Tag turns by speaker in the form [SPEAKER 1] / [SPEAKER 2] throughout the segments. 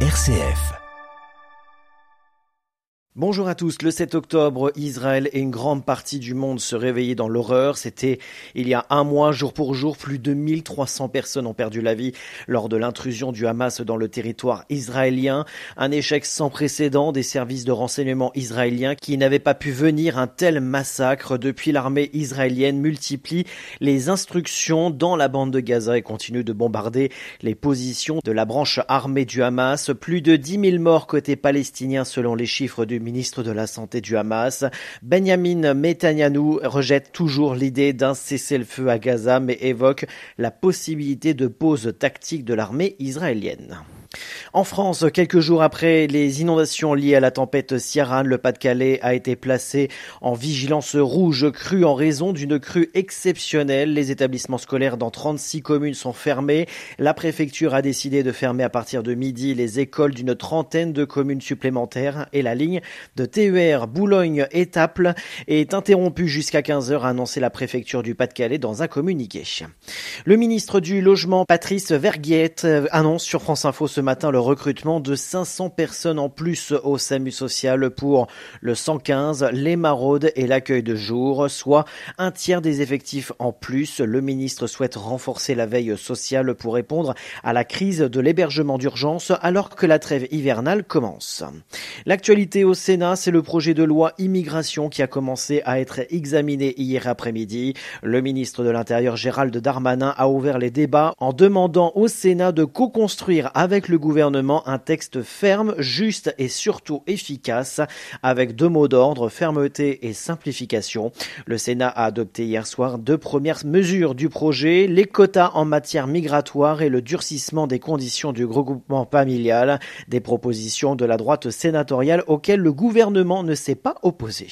[SPEAKER 1] RCF.
[SPEAKER 2] Bonjour à tous. Le 7 octobre, Israël et une grande partie du monde se réveillaient dans l'horreur. C'était il y a un mois, jour pour jour, plus de 1300 personnes ont perdu la vie lors de l'intrusion du Hamas dans le territoire israélien. Un échec sans précédent des services de renseignement israéliens qui n'avaient pas pu venir un tel massacre depuis l'armée israélienne multiplie les instructions dans la bande de Gaza et continue de bombarder les positions de la branche armée du Hamas. Plus de 10 000 morts côté palestinien selon les chiffres du ministre de la Santé du Hamas. Benjamin Netanyahu rejette toujours l'idée d'un cessez-le-feu à Gaza, mais évoque la possibilité de pause tactique de l'armée israélienne. En France, quelques jours après les inondations liées à la tempête Ciaran, le Pas-de-Calais a été placé en vigilance rouge crue en raison d'une crue exceptionnelle. Les établissements scolaires dans 36 communes sont fermés. La préfecture a décidé de fermer à partir de midi les écoles d'une trentaine de communes supplémentaires et la ligne de TER Boulogne-Étaples est interrompue jusqu'à 15h, a annoncé la préfecture du Pas-de-Calais dans un communiqué. Le ministre du Logement, Patrice Verguette, annonce sur France Info ce matin le recrutement de 500 personnes en plus au SAMU social pour le 115, les maraudes et l'accueil de jour, soit un tiers des effectifs en plus. Le ministre souhaite renforcer la veille sociale pour répondre à la crise de l'hébergement d'urgence alors que la trêve hivernale commence. L'actualité au Sénat, c'est le projet de loi immigration qui a commencé à être examiné hier après-midi. Le ministre de l'Intérieur Gérald Darmanin a ouvert les débats en demandant au Sénat de co-construire avec le gouvernement un texte ferme, juste et surtout efficace, avec deux mots d'ordre, fermeté et simplification. Le Sénat a adopté hier soir deux premières mesures du projet, les quotas en matière migratoire et le durcissement des conditions du regroupement familial, des propositions de la droite sénatoriale auxquelles le gouvernement ne s'est pas opposé.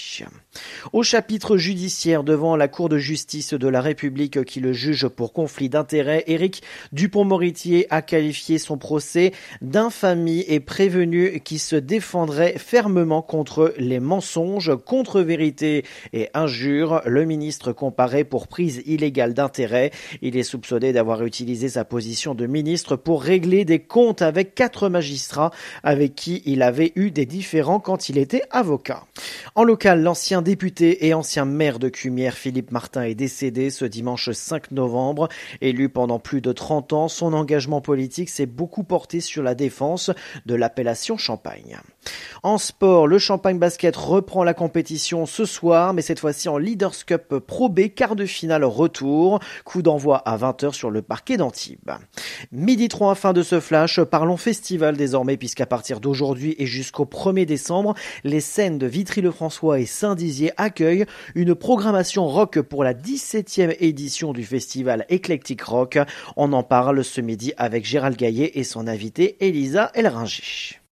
[SPEAKER 2] Au chapitre judiciaire devant la Cour de justice de la République qui le juge pour conflit d'intérêts, Éric Dupont-Moritier a qualifié son procès d'infamie et prévenu qui se défendrait fermement contre les mensonges, contre vérité et injures. Le ministre comparé pour prise illégale d'intérêt. Il est soupçonné d'avoir utilisé sa position de ministre pour régler des comptes avec quatre magistrats avec qui il avait eu des différends quand il était avocat. En local, l'ancien député et ancien maire de Cumière, Philippe Martin, est décédé ce dimanche 5 novembre. Élu pendant plus de 30 ans, son engagement politique s'est beaucoup porté sur la défense de l'appellation Champagne. En sport, le Champagne Basket reprend la compétition ce soir, mais cette fois-ci en Leaders Cup Pro B, quart de finale retour. Coup d'envoi à 20h sur le parquet d'Antibes. Midi 3, fin de ce flash, parlons festival désormais, puisqu'à partir d'aujourd'hui et jusqu'au 1er décembre, les scènes de Vitry-le-François et Saint-Dizier accueillent une programmation rock pour la 17e édition du festival Eclectic Rock. On en parle ce midi avec Gérald Gaillet et son invité Elisa Elringer.